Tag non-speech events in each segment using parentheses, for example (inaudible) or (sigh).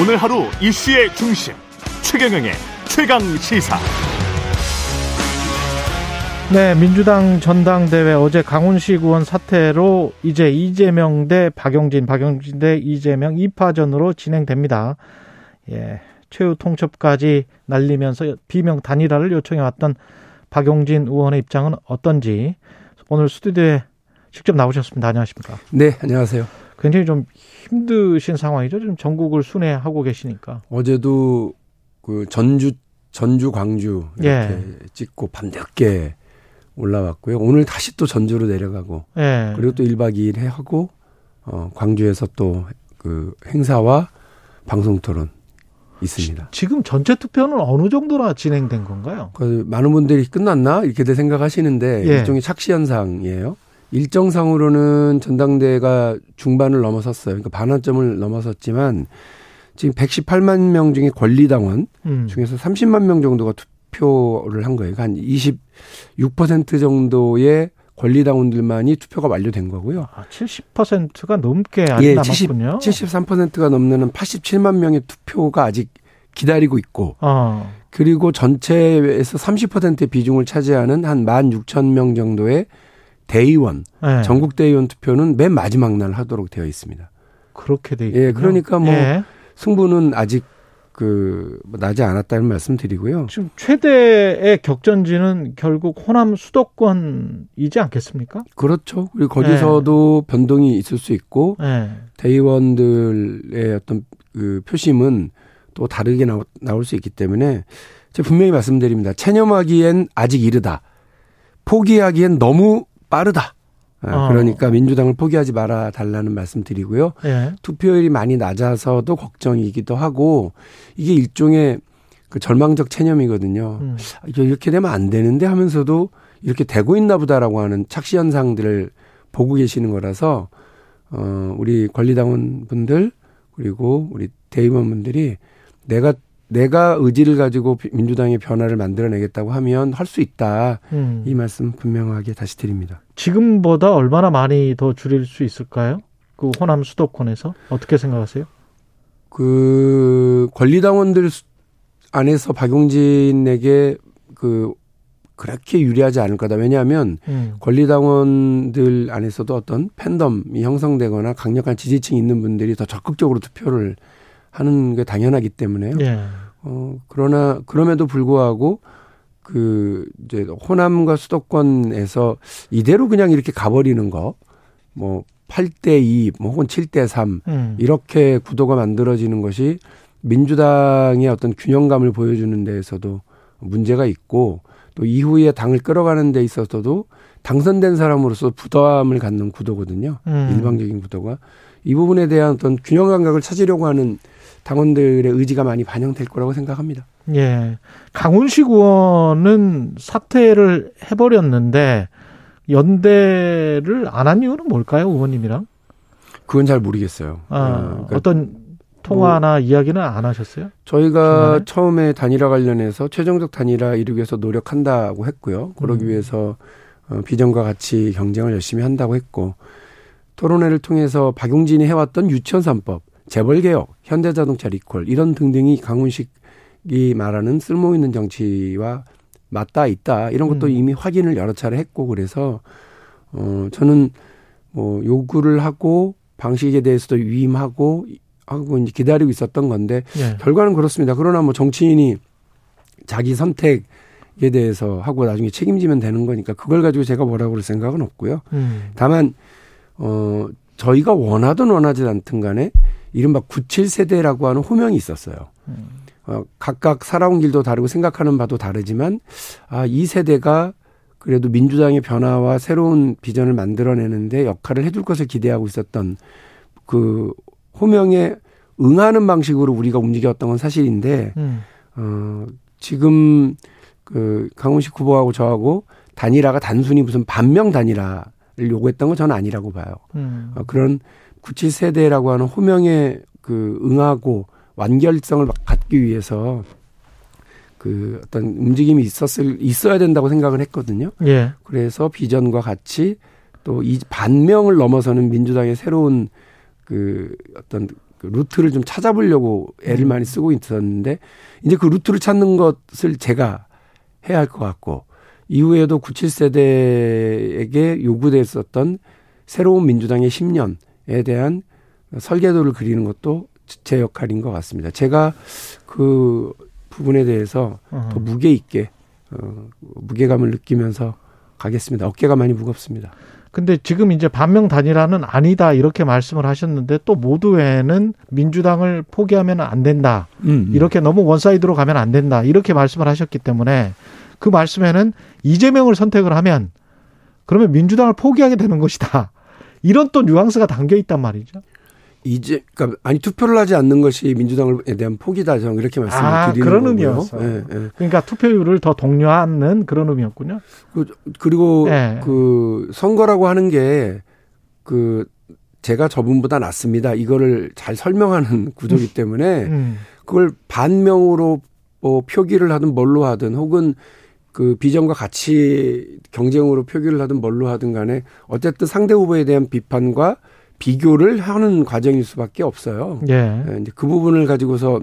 오늘 하루 이슈의 중심 최경영의 최강 시사. 네, 민주당 전당대회 어제 강훈식 의원 사태로 이제 이재명 대 박용진, 박용진 대 이재명 2파전으로 진행됩니다. 예, 최후 통첩까지 날리면서 비명 단일화를 요청해 왔던 박용진 의원의 입장은 어떤지 오늘 스튜디오에 직접 나오셨습니다. 안녕하십니까? 네, 안녕하세요. 굉장히 좀 힘드신 상황이죠. 지금 전국을 순회하고 계시니까. 어제도 그 전주 전주 광주 이렇게 예. 찍고 밤늦게 올라왔고요. 오늘 다시 또 전주로 내려가고 예. 그리고 또 1박 2일 해 하고 어 광주에서 또 그 행사와 방송 토론 있습니다. 지금 전체 투표는 어느 정도나 진행된 건가요? 그 많은 분들이 끝났나 이렇게들 생각하시는데 예. 일종의 착시 현상이에요. 일정상으로는 전당대가 중반을 넘어섰어요. 그러니까 반환점을 넘어섰지만 지금 118만 명 중에 권리당원 음. 중에서 30만 명 정도가 투표를 한 거예요. 그러니까 한26% 정도의 권리당원들만이 투표가 완료된 거고요. 아, 70%가 넘게 아직 예, 남았군요. 70, 73%가 넘는 87만 명의 투표가 아직 기다리고 있고 어. 그리고 전체에서 30%의 비중을 차지하는 한 16,000명 정도의 대의원, 네. 전국 대의원 투표는 맨 마지막 날 하도록 되어 있습니다. 그렇게 돼 있군요. 예, 그러니까 뭐 예. 승부는 아직 그뭐 나지 않았다는 말씀드리고요. 지금 최대의 격전지는 결국 호남 수도권이지 않겠습니까? 그렇죠. 그리고 거기서도 네. 변동이 있을 수 있고 네. 대의원들의 어떤 그 표심은 또 다르게 나오, 나올 수 있기 때문에 제가 분명히 말씀드립니다. 체념하기엔 아직 이르다. 포기하기엔 너무 빠르다. 아, 어. 그러니까 민주당을 포기하지 말아 달라는 말씀 드리고요. 예. 투표율이 많이 낮아서도 걱정이기도 하고 이게 일종의 그 절망적 체념이거든요. 음. 아, 이렇게 되면 안 되는데 하면서도 이렇게 되고 있나 보다라고 하는 착시 현상들을 보고 계시는 거라서 어 우리 권리당원 분들 그리고 우리 대의원 분들이 내가 내가 의지를 가지고 민주당의 변화를 만들어내겠다고 하면 할 수 있다. 음. 이 말씀 분명하게 다시 드립니다. 지금보다 얼마나 많이 더 줄일 수 있을까요? 그 호남 수도권에서 어떻게 생각하세요? 그 권리당원들 안에서 박용진에게 그 그렇게 유리하지 않을 거다. 왜냐하면 음. 권리당원들 안에서도 어떤 팬덤이 형성되거나 강력한 지지층이 있는 분들이 더 적극적으로 투표를 하는 게 당연하기 때문에요. 예. 어, 그러나 그럼에도 불구하고 그 이제 호남과 수도권에서 이대로 그냥 이렇게 가버리는 거, 뭐 8대 2, 뭐 혹은 7대 3 음. 이렇게 구도가 만들어지는 것이 민주당의 어떤 균형감을 보여주는 데에서도 문제가 있고 또 이후에 당을 끌어가는 데 있어서도 당선된 사람으로서 부담을 갖는 구도거든요. 음. 일방적인 구도가 이 부분에 대한 어떤 균형 감각을 찾으려고 하는 당원들의 의지가 많이 반영될 거라고 생각합니다. 예. 강훈식 의원은 사퇴를 해버렸는데 연대를 안 한 이유는 뭘까요, 의원님이랑? 그건 잘 모르겠어요. 아, 어, 그러니까 어떤 통화나 뭐, 이야기는 안 하셨어요? 저희가 중간에? 처음에 단일화 관련해서 최종적 단일화 이루기 위해서 노력한다고 했고요. 그러기 음. 위해서 어, 비전과 같이 경쟁을 열심히 한다고 했고 토론회를 통해서 박용진이 해왔던 유치원 3법 재벌개혁, 현대자동차 리콜 이런 등등이 강훈식이 말하는 쓸모있는 정치와 맞다 있다 이런 것도 음. 이미 확인을 여러 차례 했고 그래서 어 저는 뭐 요구를 하고 방식에 대해서도 위임하고 하고 이제 기다리고 있었던 건데 예. 결과는 그렇습니다. 그러나 뭐 정치인이 자기 선택에 대해서 하고 나중에 책임지면 되는 거니까 그걸 가지고 제가 뭐라고 그럴 생각은 없고요. 음. 다만 어 저희가 원하든 원하지 않든 간에 이른바 97세대라고 하는 호명이 있었어요. 어, 각각 살아온 길도 다르고 생각하는 바도 다르지만 아, 이 세대가 그래도 민주당의 변화와 새로운 비전을 만들어내는데 역할을 해줄 것을 기대하고 있었던 그 호명에 응하는 방식으로 우리가 움직였던 건 사실인데 음. 어, 지금 그 강훈식 후보하고 저하고 단일화가 단순히 무슨 반명 단일화를 요구했던 건 저는 아니라고 봐요. 음. 어, 그런 97세대라고 하는 호명에 그 응하고 완결성을 갖기 위해서 그 어떤 움직임이 있었을 있어야 된다고 생각을 했거든요. 예. 그래서 비전과 같이 또 이 반명을 넘어서는 민주당의 새로운 그 어떤 그 루트를 좀 찾아보려고 애를 많이 쓰고 있었는데 이제 그 루트를 찾는 것을 제가 해야 할 것 같고 이후에도 97세대에게 요구됐었던 새로운 민주당의 10년에 대한 설계도를 그리는 것도 제 역할인 것 같습니다. 제가 그 부분에 대해서 더 무게 있게 어, 무게감을 느끼면서 가겠습니다. 어깨가 많이 무겁습니다. 근데 지금 이제 반명 단일화는 아니다 이렇게 말씀을 하셨는데 또 모두에는 민주당을 포기하면 안 된다. 음, 음. 이렇게 너무 one side로 가면 안 된다. 이렇게 말씀을 하셨기 때문에 그 말씀에는 이재명을 선택을 하면 그러면 민주당을 포기하게 되는 것이다. 이런 또 뉘앙스가 담겨 있단 말이죠. 이제 그러니까 아니 투표를 하지 않는 것이 민주당에 대한 포기다 저는 이렇게 말씀을 아, 드리는 그런. 의미였어. 예, 예. 그러니까 투표율을 더 독려하는 그런 의미였군요. 그, 그리고 예. 그 선거라고 하는 게 그 제가 저분보다 낫습니다. 이거를 잘 설명하는 (laughs) 구조이기 음. 때문에 음. 그걸 반명으로 뭐 표기를 하든 뭘로 하든 혹은 그 비전과 같이 경쟁으로 표기를 하든 뭘로 하든 간에 어쨌든 상대 후보에 대한 비판과 비교를 하는 과정일 수밖에 없어요. 예. 예. 이제 그 부분을 가지고서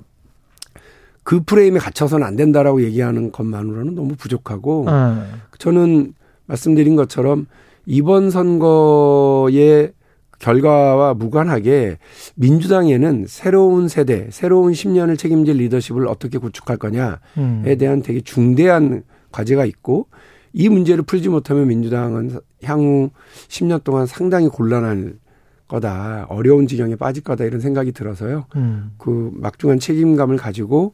그 프레임에 갇혀서는 안 된다라고 얘기하는 것만으로는 너무 부족하고 아. 저는 말씀드린 것처럼 이번 선거의 결과와 무관하게 민주당에는 새로운 세대, 새로운 10년을 책임질 리더십을 어떻게 구축할 거냐에 음. 대한 되게 중대한 과제가 있고 이 문제를 풀지 못하면 민주당은 향후 10년 동안 상당히 곤란할 거다. 어려운 지경에 빠질 거다. 이런 생각이 들어서요. 음. 그 막중한 책임감을 가지고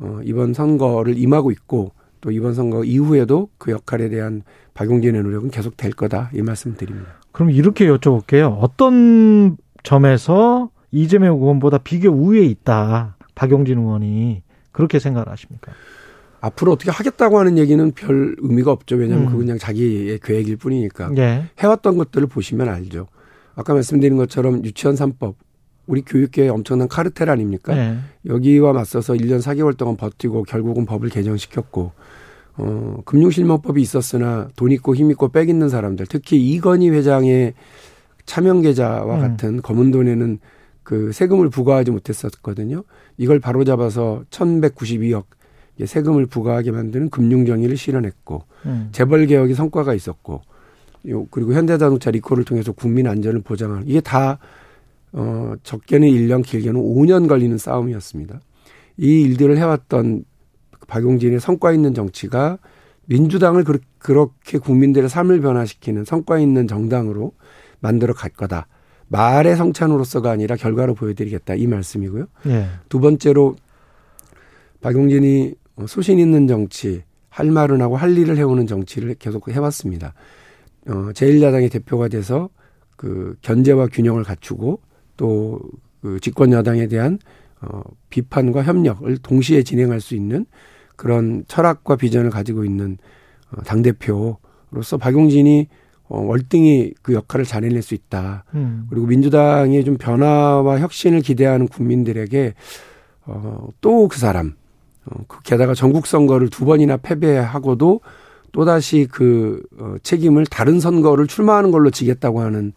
어, 이번 선거를 임하고 있고 또 이번 선거 이후에도 그 역할에 대한 박용진의 노력은 계속 될 거다. 이 말씀 드립니다. 그럼 이렇게 여쭤볼게요. 어떤 점에서 이재명 의원보다 비교 우위에 있다. 박용진 의원이 그렇게 생각을 하십니까? 앞으로 어떻게 하겠다고 하는 얘기는 별 의미가 없죠. 왜냐하면 음. 그건 그냥 자기의 계획일 뿐이니까. 예. 해왔던 것들을 보시면 알죠. 아까 말씀드린 것처럼 유치원 3법 우리 교육계의 엄청난 카르텔 아닙니까? 네. 여기와 맞서서 1년 4개월 동안 버티고 결국은 법을 개정시켰고 어, 금융실명법이 있었으나 돈 있고 힘 있고 빽 있는 사람들 특히 이건희 회장의 차명 계좌와 음. 같은 검은 돈에는 그 세금을 부과하지 못했었거든요. 이걸 바로잡아서 1192억 세금을 부과하게 만드는 금융정의를 실현했고 음. 재벌 개혁의 성과가 있었고 그리고 현대자동차 리콜을 통해서 국민 안전을 보장하는 이게 다 어, 적게는 1년, 길게는 5년 걸리는 싸움이었습니다. 이 일들을 해왔던 박용진의 성과 있는 정치가 민주당을 그렇게 국민들의 삶을 변화시키는 성과 있는 정당으로 만들어 갈 거다. 말의 성찬으로서가 아니라 결과로 보여드리겠다. 이 말씀이고요. 네. 두 번째로 박용진이 소신 있는 정치, 할 말은 하고 할 일을 해오는 정치를 계속 해왔습니다. 어, 제1야당의 대표가 돼서 그 견제와 균형을 갖추고 또 그 집권 여당에 대한 어, 비판과 협력을 동시에 진행할 수 있는 그런 철학과 비전을 가지고 있는 어, 당 대표로서 박용진이 어, 월등히 그 역할을 잘 해낼 수 있다. 음. 그리고 민주당의 좀 변화와 혁신을 기대하는 국민들에게 어, 또 그 사람, 어, 그 게다가 전국 선거를 두 번이나 패배하고도 또다시 그 어, 책임을 다른 선거를 출마하는 걸로 지겠다고 하는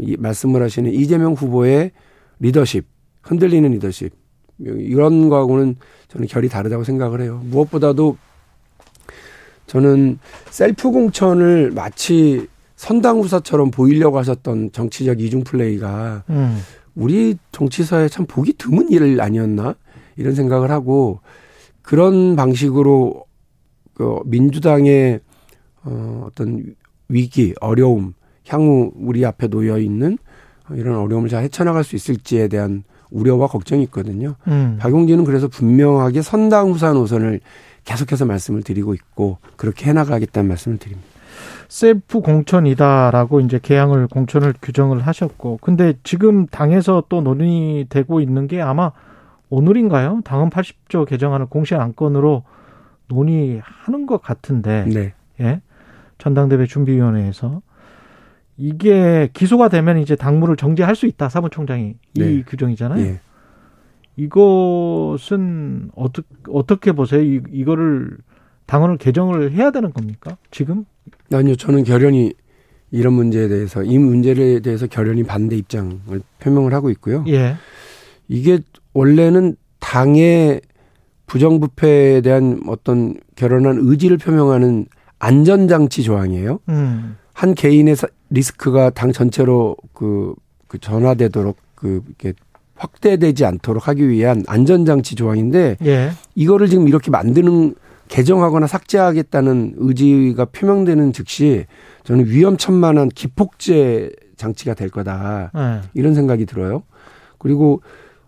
이 말씀을 하시는 이재명 후보의 리더십, 흔들리는 리더십 이런 거하고는 저는 결이 다르다고 생각을 해요. 무엇보다도 저는 셀프 공천을 마치 선당 후사처럼 보이려고 하셨던 정치적 이중 플레이가 음. 우리 정치사에 참 보기 드문 일 아니었나 이런 생각을 하고 그런 방식으로 그 민주당의 어 어떤 위기, 어려움, 향후 우리 앞에 놓여 있는 이런 어려움을 잘 헤쳐나갈 수 있을지에 대한 우려와 걱정이 있거든요. 음. 박용진은 그래서 분명하게 선당 후사 노선을 계속해서 말씀을 드리고 있고 그렇게 해나가겠다는 말씀을 드립니다. 셀프 공천이다라고 이제 개항을 공천을 규정을 하셨고 근데 지금 당에서 또 논의되고 있는 게 아마 오늘인가요? 당헌 80조 개정안을 공시 안건으로 논의하는 것 같은데, 네. 예, 전당대회 준비위원회에서 이게 기소가 되면 이제 당무를 정지할 수 있다 사무총장이 네. 이 규정이잖아요. 네. 이것은 어떻게 어떻게 보세요? 이, 이거를 당원을 개정을 해야 되는 겁니까? 지금? 아니요, 저는 결연히 이런 문제에 대해서 이 문제에 대해서 결연히 반대 입장을 표명을 하고 있고요. 예. 이게 원래는 당의 부정부패에 대한 어떤 결혼한 의지를 표명하는 안전장치 조항이에요. 음. 한 개인의 리스크가 당 전체로 그, 그 전화되도록 그 이렇게 확대되지 않도록 하기 위한 안전장치 조항인데 예. 이거를 지금 이렇게 만드는 개정하거나 삭제하겠다는 의지가 표명되는 즉시 저는 위험천만한 기폭제 장치가 될 거다. 예. 이런 생각이 들어요. 그리고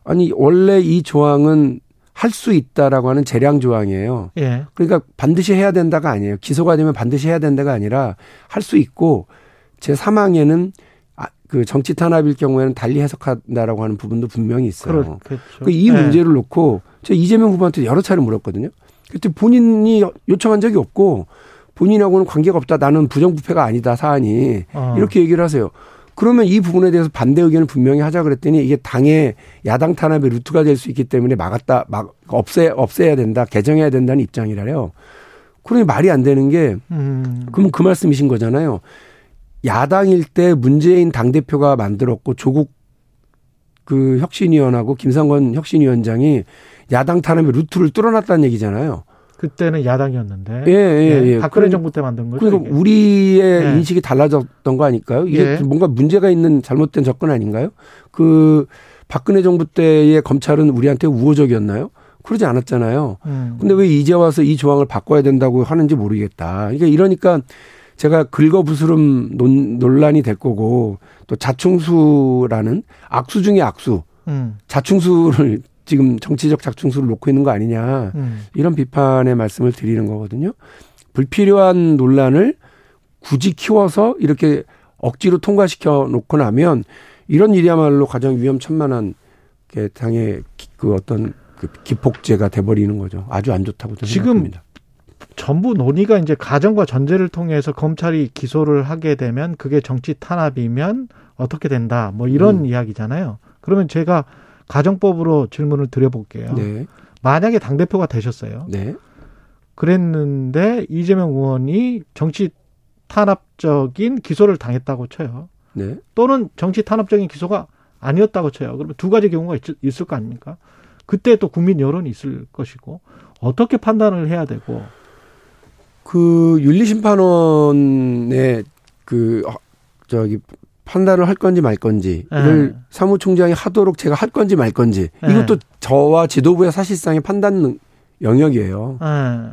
아니 원래 이 조항은 할 수 있다라고 하는 재량 조항이에요. 예. 그러니까 반드시 해야 된다가 아니에요. 기소가 되면 반드시 해야 된다가 아니라 할 수 있고 제 3항에는 아, 그 정치 탄압일 경우에는 달리 해석한다라고 하는 부분도 분명히 있어요. 그렇겠죠. 이 네. 문제를 놓고 제가 이재명 후보한테 여러 차례 물었거든요. 그때 본인이 요청한 적이 없고 본인하고는 관계가 없다. 나는 부정부패가 아니다 사안이 어. 이렇게 얘기를 하세요. 그러면 이 부분에 대해서 반대 의견을 분명히 하자 그랬더니 이게 당의 야당 탄압의 루트가 될 수 있기 때문에 막았다, 막 없애 없애야 된다, 개정해야 된다는 입장이라요. 그러니 말이 안 되는 게 음. 그럼 그 말씀이신 거잖아요. 야당일 때 문재인 당 대표가 만들었고 조국 그 혁신위원하고 김상권 혁신위원장이 야당 탄압의 루트를 뚫어놨다는 얘기잖아요. 그때는 야당이었는데. 예, 예, 예. 박근혜 그럼, 정부 때 만든 거죠. 그러니까 이게. 우리의 예. 인식이 달라졌던 거 아닐까요? 이게 예. 뭔가 문제가 있는 잘못된 접근 아닌가요? 그 박근혜 정부 때의 검찰은 우리한테 우호적이었나요? 그러지 않았잖아요. 음. 근데 왜 이제 와서 이 조항을 바꿔야 된다고 하는지 모르겠다. 그러니까 이러니까 제가 긁어부스름 논란이 될 거고 또 자충수라는 악수 중에 악수. 음. 자충수를 지금 정치적 작충수를 놓고 있는 거 아니냐 음. 이런 비판의 말씀을 드리는 거거든요. 불필요한 논란을 굳이 키워서 이렇게 억지로 통과시켜 놓고 나면 이런 일이야말로 가장 위험천만한 당의 그 어떤 그 기폭제가 돼버리는 거죠. 아주 안 좋다고 저는 지금 생각합니다. 전부 논의가 이제 가정과 전제를 통해서 검찰이 기소를 하게 되면 그게 정치 탄압이면 어떻게 된다. 뭐 이런 음. 이야기잖아요. 그러면 제가 가정법으로 질문을 드려볼게요. 네. 만약에 당 대표가 되셨어요. 네. 그랬는데 이재명 의원이 정치 탄압적인 기소를 당했다고 쳐요. 네. 또는 정치 탄압적인 기소가 아니었다고 쳐요. 그러면 두 가지 경우가 있, 있을 거 아닙니까? 그때 또 국민 여론이 있을 것이고 어떻게 판단을 해야 되고 그 윤리심판원의 그 저기 판단을 할 건지 말 건지를 네. 사무총장이 하도록 제가 할 건지 말 건지 네. 이것도 저와 지도부의 사실상의 판단 영역이에요. 네.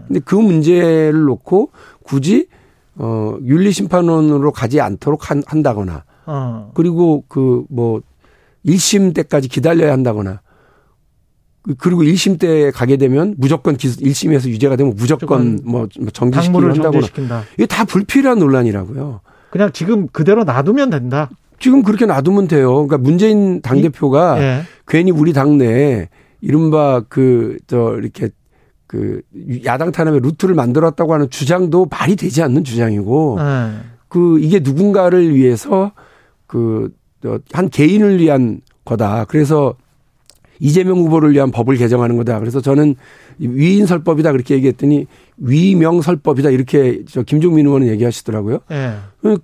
근데 그 문제를 놓고 굳이 어 윤리 심판원으로 가지 않도록 한, 한다거나 어. 그리고 그 뭐 1심 때까지 기다려야 한다거나 그리고 1심 때 가게 되면 무조건 1심에서 유죄가 되면 무조건 뭐, 뭐 정지시키려 한다거나 이게 다 불필요한 논란이라고요. 그냥 지금 그대로 놔두면 된다. 지금 그렇게 놔두면 돼요. 그러니까 문재인 당 대표가 예. 괜히 우리 당내에 이른바 그, 저, 이렇게 그 야당 탄압의 루트를 만들었다고 하는 주장도 말이 되지 않는 주장이고 예. 그 이게 누군가를 위해서 그, 한 개인을 위한 거다. 그래서 이재명 후보를 위한 법을 개정하는 거다. 그래서 저는 위인설법이다 그렇게 얘기했더니 위명설법이다 이렇게 저 김종민 의원은 얘기하시더라고요. 네.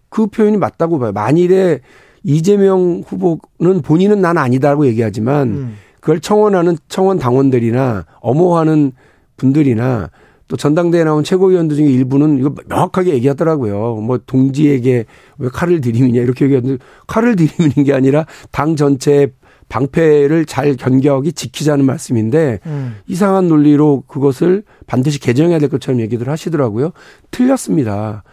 그 표현이 맞다고 봐요. 만일에 이재명 후보는 본인은 난 아니다라고 얘기하지만 음. 그걸 청원하는 청원 당원들이나 엄호하는 분들이나 또 전당대회 나온 최고위원들 중에 일부는 이거 명확하게 얘기하더라고요. 뭐 동지에게 왜 칼을 들이미냐 이렇게 얘기하는데 칼을 들이미는 게 아니라 당 전체에 방패를 잘 견격이 지키자는 말씀인데 음. 이상한 논리로 그것을 반드시 개정해야 될 것처럼 얘기들 하시더라고요. 틀렸습니다.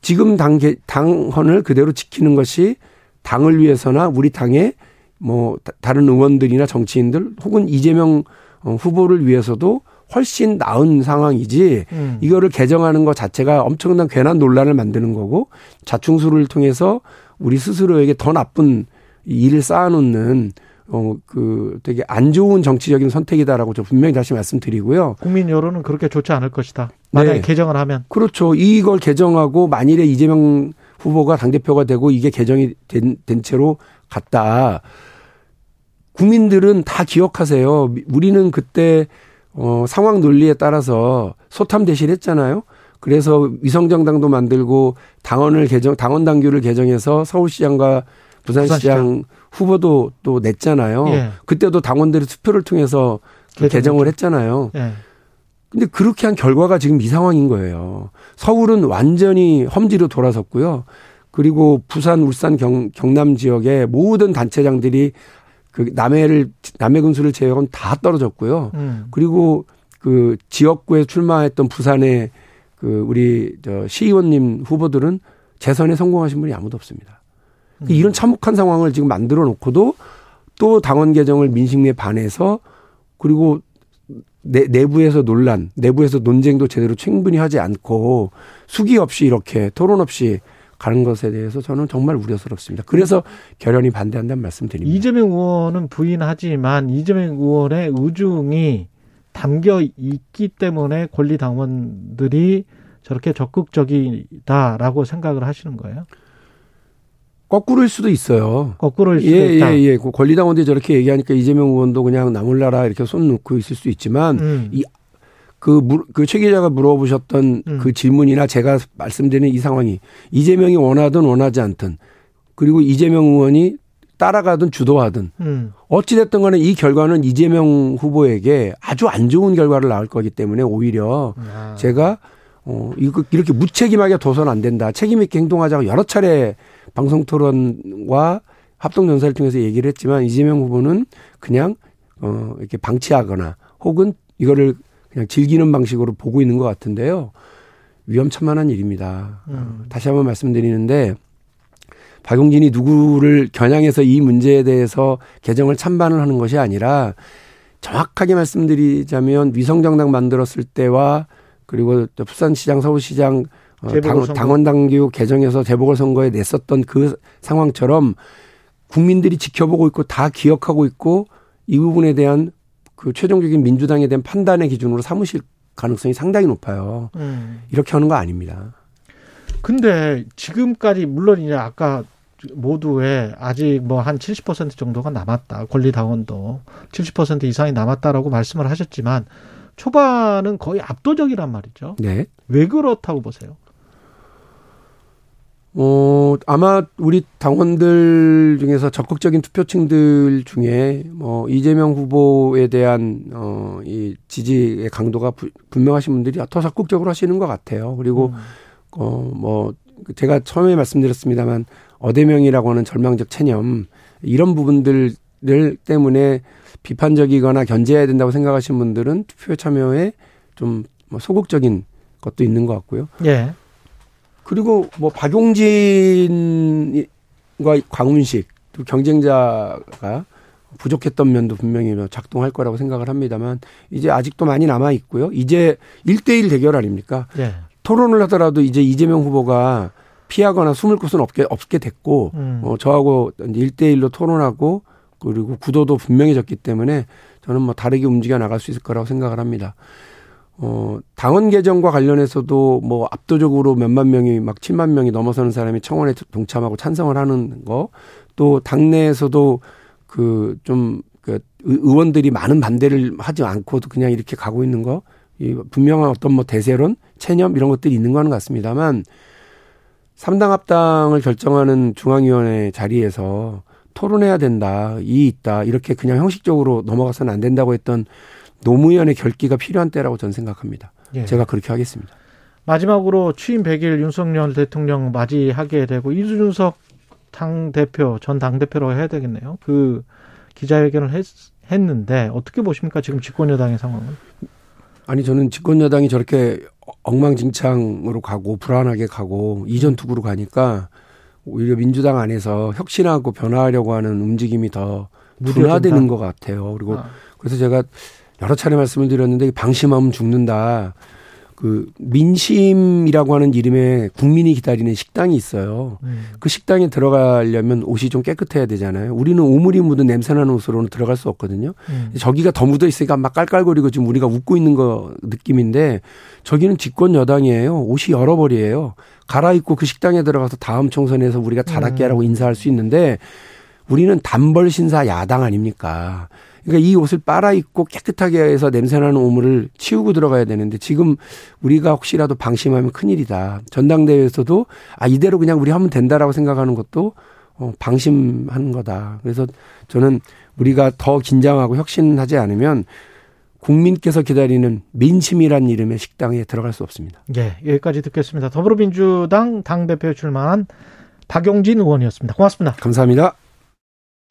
지금 당 당헌을 그대로 지키는 것이 당을 위해서나 우리 당의 뭐 다른 의원들이나 정치인들 혹은 이재명 어, 후보를 위해서도 훨씬 나은 상황이지 음. 이거를 개정하는 것 자체가 엄청난 괜한 논란을 만드는 거고 자충수를 통해서 우리 스스로에게 더 나쁜 일을 쌓아놓는 어, 그 되게 안 좋은 정치적인 선택이다라고 저 분명히 다시 말씀드리고요. 국민 여론은 그렇게 좋지 않을 것이다. 만약에 네. 개정을 하면. 그렇죠. 이걸 개정하고 만일에 이재명 후보가 당대표가 되고 이게 개정이 된, 된 채로 갔다. 국민들은 다 기억하세요. 우리는 그때 어, 상황 논리에 따라서 소탐 대실했잖아요. 그래서 위성정당도 만들고 당원을 개정, 당원 당규를 개정해서 서울시장과 부산시장, 부산시장. 후보도 또 냈잖아요. 예. 그때도 당원들이 투표를 통해서 그 개정을 했잖아요. 예. 근데 그렇게 한 결과가 지금 이 상황인 거예요. 서울은 완전히 험지로 돌아섰고요. 그리고 부산, 울산, 경, 경남 지역의 모든 단체장들이 그 남해를 남해 군수를 제외하고는 다 떨어졌고요. 음. 그리고 그 지역구에 출마했던 부산의 그 우리 저 시의원님 후보들은 재선에 성공하신 분이 아무도 없습니다. 음. 이런 참혹한 상황을 지금 만들어 놓고도 또 당원 개정을 민심에 반해서 그리고 내, 내부에서 논란, 내부에서 논쟁도 제대로 충분히 하지 않고 수기 없이 이렇게 토론 없이 가는 것에 대해서 저는 정말 우려스럽습니다. 그래서 결연히 반대한다는 말씀드립니다. 이재명 의원은 부인하지만 이재명 의원의 의중이 담겨 있기 때문에 권리 당원들이 저렇게 적극적이다라고 생각을 하시는 거예요? 거꾸로일 수도 있어요. 거꾸로일 수도 예, 있다. 예, 예. 그 권리당원들이 저렇게 얘기하니까 이재명 의원도 그냥 나몰라라 이렇게 손 놓고 있을 수 있지만 음. 이 그, 그, 최 기자가 물어보셨던 음. 그 질문이나 제가 말씀드리는 이 상황이 이재명이 원하든 원하지 않든 그리고 이재명 의원이 따라가든 주도하든 음. 어찌됐든 간에 이 결과는 이재명 후보에게 아주 안 좋은 결과를 낳을 거기 때문에 오히려 아. 제가 어, 이거 이렇게 무책임하게 둬서는 안 된다. 책임있게 행동하자고 여러 차례 방송 토론과 합동 연사를 통해서 얘기를 했지만 이재명 후보는 그냥 어, 이렇게 방치하거나 혹은 이거를 그냥 즐기는 방식으로 보고 있는 것 같은데요. 위험천만한 일입니다. 음. 다시 한번 말씀드리는데 박용진이 누구를 겨냥해서 이 문제에 대해서 개정을 찬반을 하는 것이 아니라 정확하게 말씀드리자면 위성정당 만들었을 때와 그리고 부산시장, 서울시장 어, 당, 원 당규 개정해서 재보궐선거에 냈었던 그 상황처럼 국민들이 지켜보고 있고 다 기억하고 있고 이 부분에 대한 그 최종적인 민주당에 대한 판단의 기준으로 삼으실 가능성이 상당히 높아요. 음. 이렇게 하는 거 아닙니다. 근데 지금까지 물론 이제 아까 모두에 아직 뭐 한 70% 정도가 남았다. 권리 당원도 70% 이상이 남았다라고 말씀을 하셨지만 초반은 거의 압도적이란 말이죠. 네. 왜 그렇다고 보세요? 어, 아마 우리 당원들 중에서 적극적인 투표층들 중에 뭐 이재명 후보에 대한 어, 이 지지의 강도가 부, 분명하신 분들이 더 적극적으로 하시는 것 같아요. 그리고 음. 어, 뭐 제가 처음에 말씀드렸습니다만 어대명이라고 하는 절망적 체념 이런 부분들 때문에 비판적이거나 견제해야 된다고 생각하시는 분들은 투표에 참여에 좀뭐 소극적인 것도 있는 것 같고요. 예. 그리고 뭐 박용진과 광운식 또 경쟁자가 부족했던 면도 분명히 뭐 작동할 거라고 생각을 합니다만 이제 아직도 많이 남아 있고요. 이제 1대1 대결 아닙니까? 네. 토론을 하더라도 이제 이재명 후보가 피하거나 숨을 곳은 없게 없게 됐고 음. 어 저하고 1대1로 토론하고 그리고 구도도 분명해졌기 때문에 저는 뭐 다르게 움직여 나갈 수 있을 거라고 생각을 합니다. 어, 당원 개정과 관련해서도 뭐 압도적으로 몇만 명이 막 7만 명이 넘어서는 사람이 청원에 동참하고 찬성을 하는 거, 또 당내에서도 그 좀 그 의원들이 많은 반대를 하지 않고도 그냥 이렇게 가고 있는 거, 이 분명한 어떤 뭐 대세론, 체념 이런 것들이 있는 거는 같습니다만 3당 합당을 결정하는 중앙위원회 자리에서 토론해야 된다, 이 있다, 이렇게 그냥 형식적으로 넘어가서는 안 된다고 했던 노무현의 결기가 필요한 때라고 저는 생각합니다. 예. 제가 그렇게 하겠습니다. 마지막으로 취임 100일 윤석열 대통령 맞이하게 되고 이준석 당 대표 전 당 대표라고 해야 되겠네요. 그 기자회견을 했, 했는데 어떻게 보십니까 지금 집권 여당의 상황은? 아니 저는 집권 여당이 저렇게 엉망진창으로 가고 불안하게 가고 이전 투구로 가니까 오히려 민주당 안에서 혁신하고 변화하려고 하는 움직임이 더 둔화되는 것 같아요. 그리고 아. 그래서 제가 여러 차례 말씀을 드렸는데 방심하면 죽는다. 그 민심이라고 하는 이름의 국민이 기다리는 식당이 있어요. 음. 그 식당에 들어가려면 옷이 좀 깨끗해야 되잖아요. 우리는 오물이 묻은 냄새나는 옷으로는 들어갈 수 없거든요. 음. 저기가 더 묻어 있으니까 막 깔깔거리고 지금 우리가 웃고 있는 거 느낌인데 저기는 집권 여당이에요. 옷이 여러 벌이에요. 갈아입고 그 식당에 들어가서 다음 총선에서 우리가 잘 할게 하라고 음. 인사할 수 있는데 우리는 단벌 신사 야당 아닙니까? 그러니까 이 옷을 빨아 입고 깨끗하게 해서 냄새나는 오물을 치우고 들어가야 되는데 지금 우리가 혹시라도 방심하면 큰일이다. 전당대회에서도 아 이대로 그냥 우리 하면 된다라고 생각하는 것도 어, 방심하는 거다. 그래서 저는 우리가 더 긴장하고 혁신하지 않으면 국민께서 기다리는 민심이란 이름의 식당에 들어갈 수 없습니다. 예, 여기까지 듣겠습니다. 더불어민주당 당대표 출마한 박용진 의원이었습니다. 고맙습니다. 감사합니다.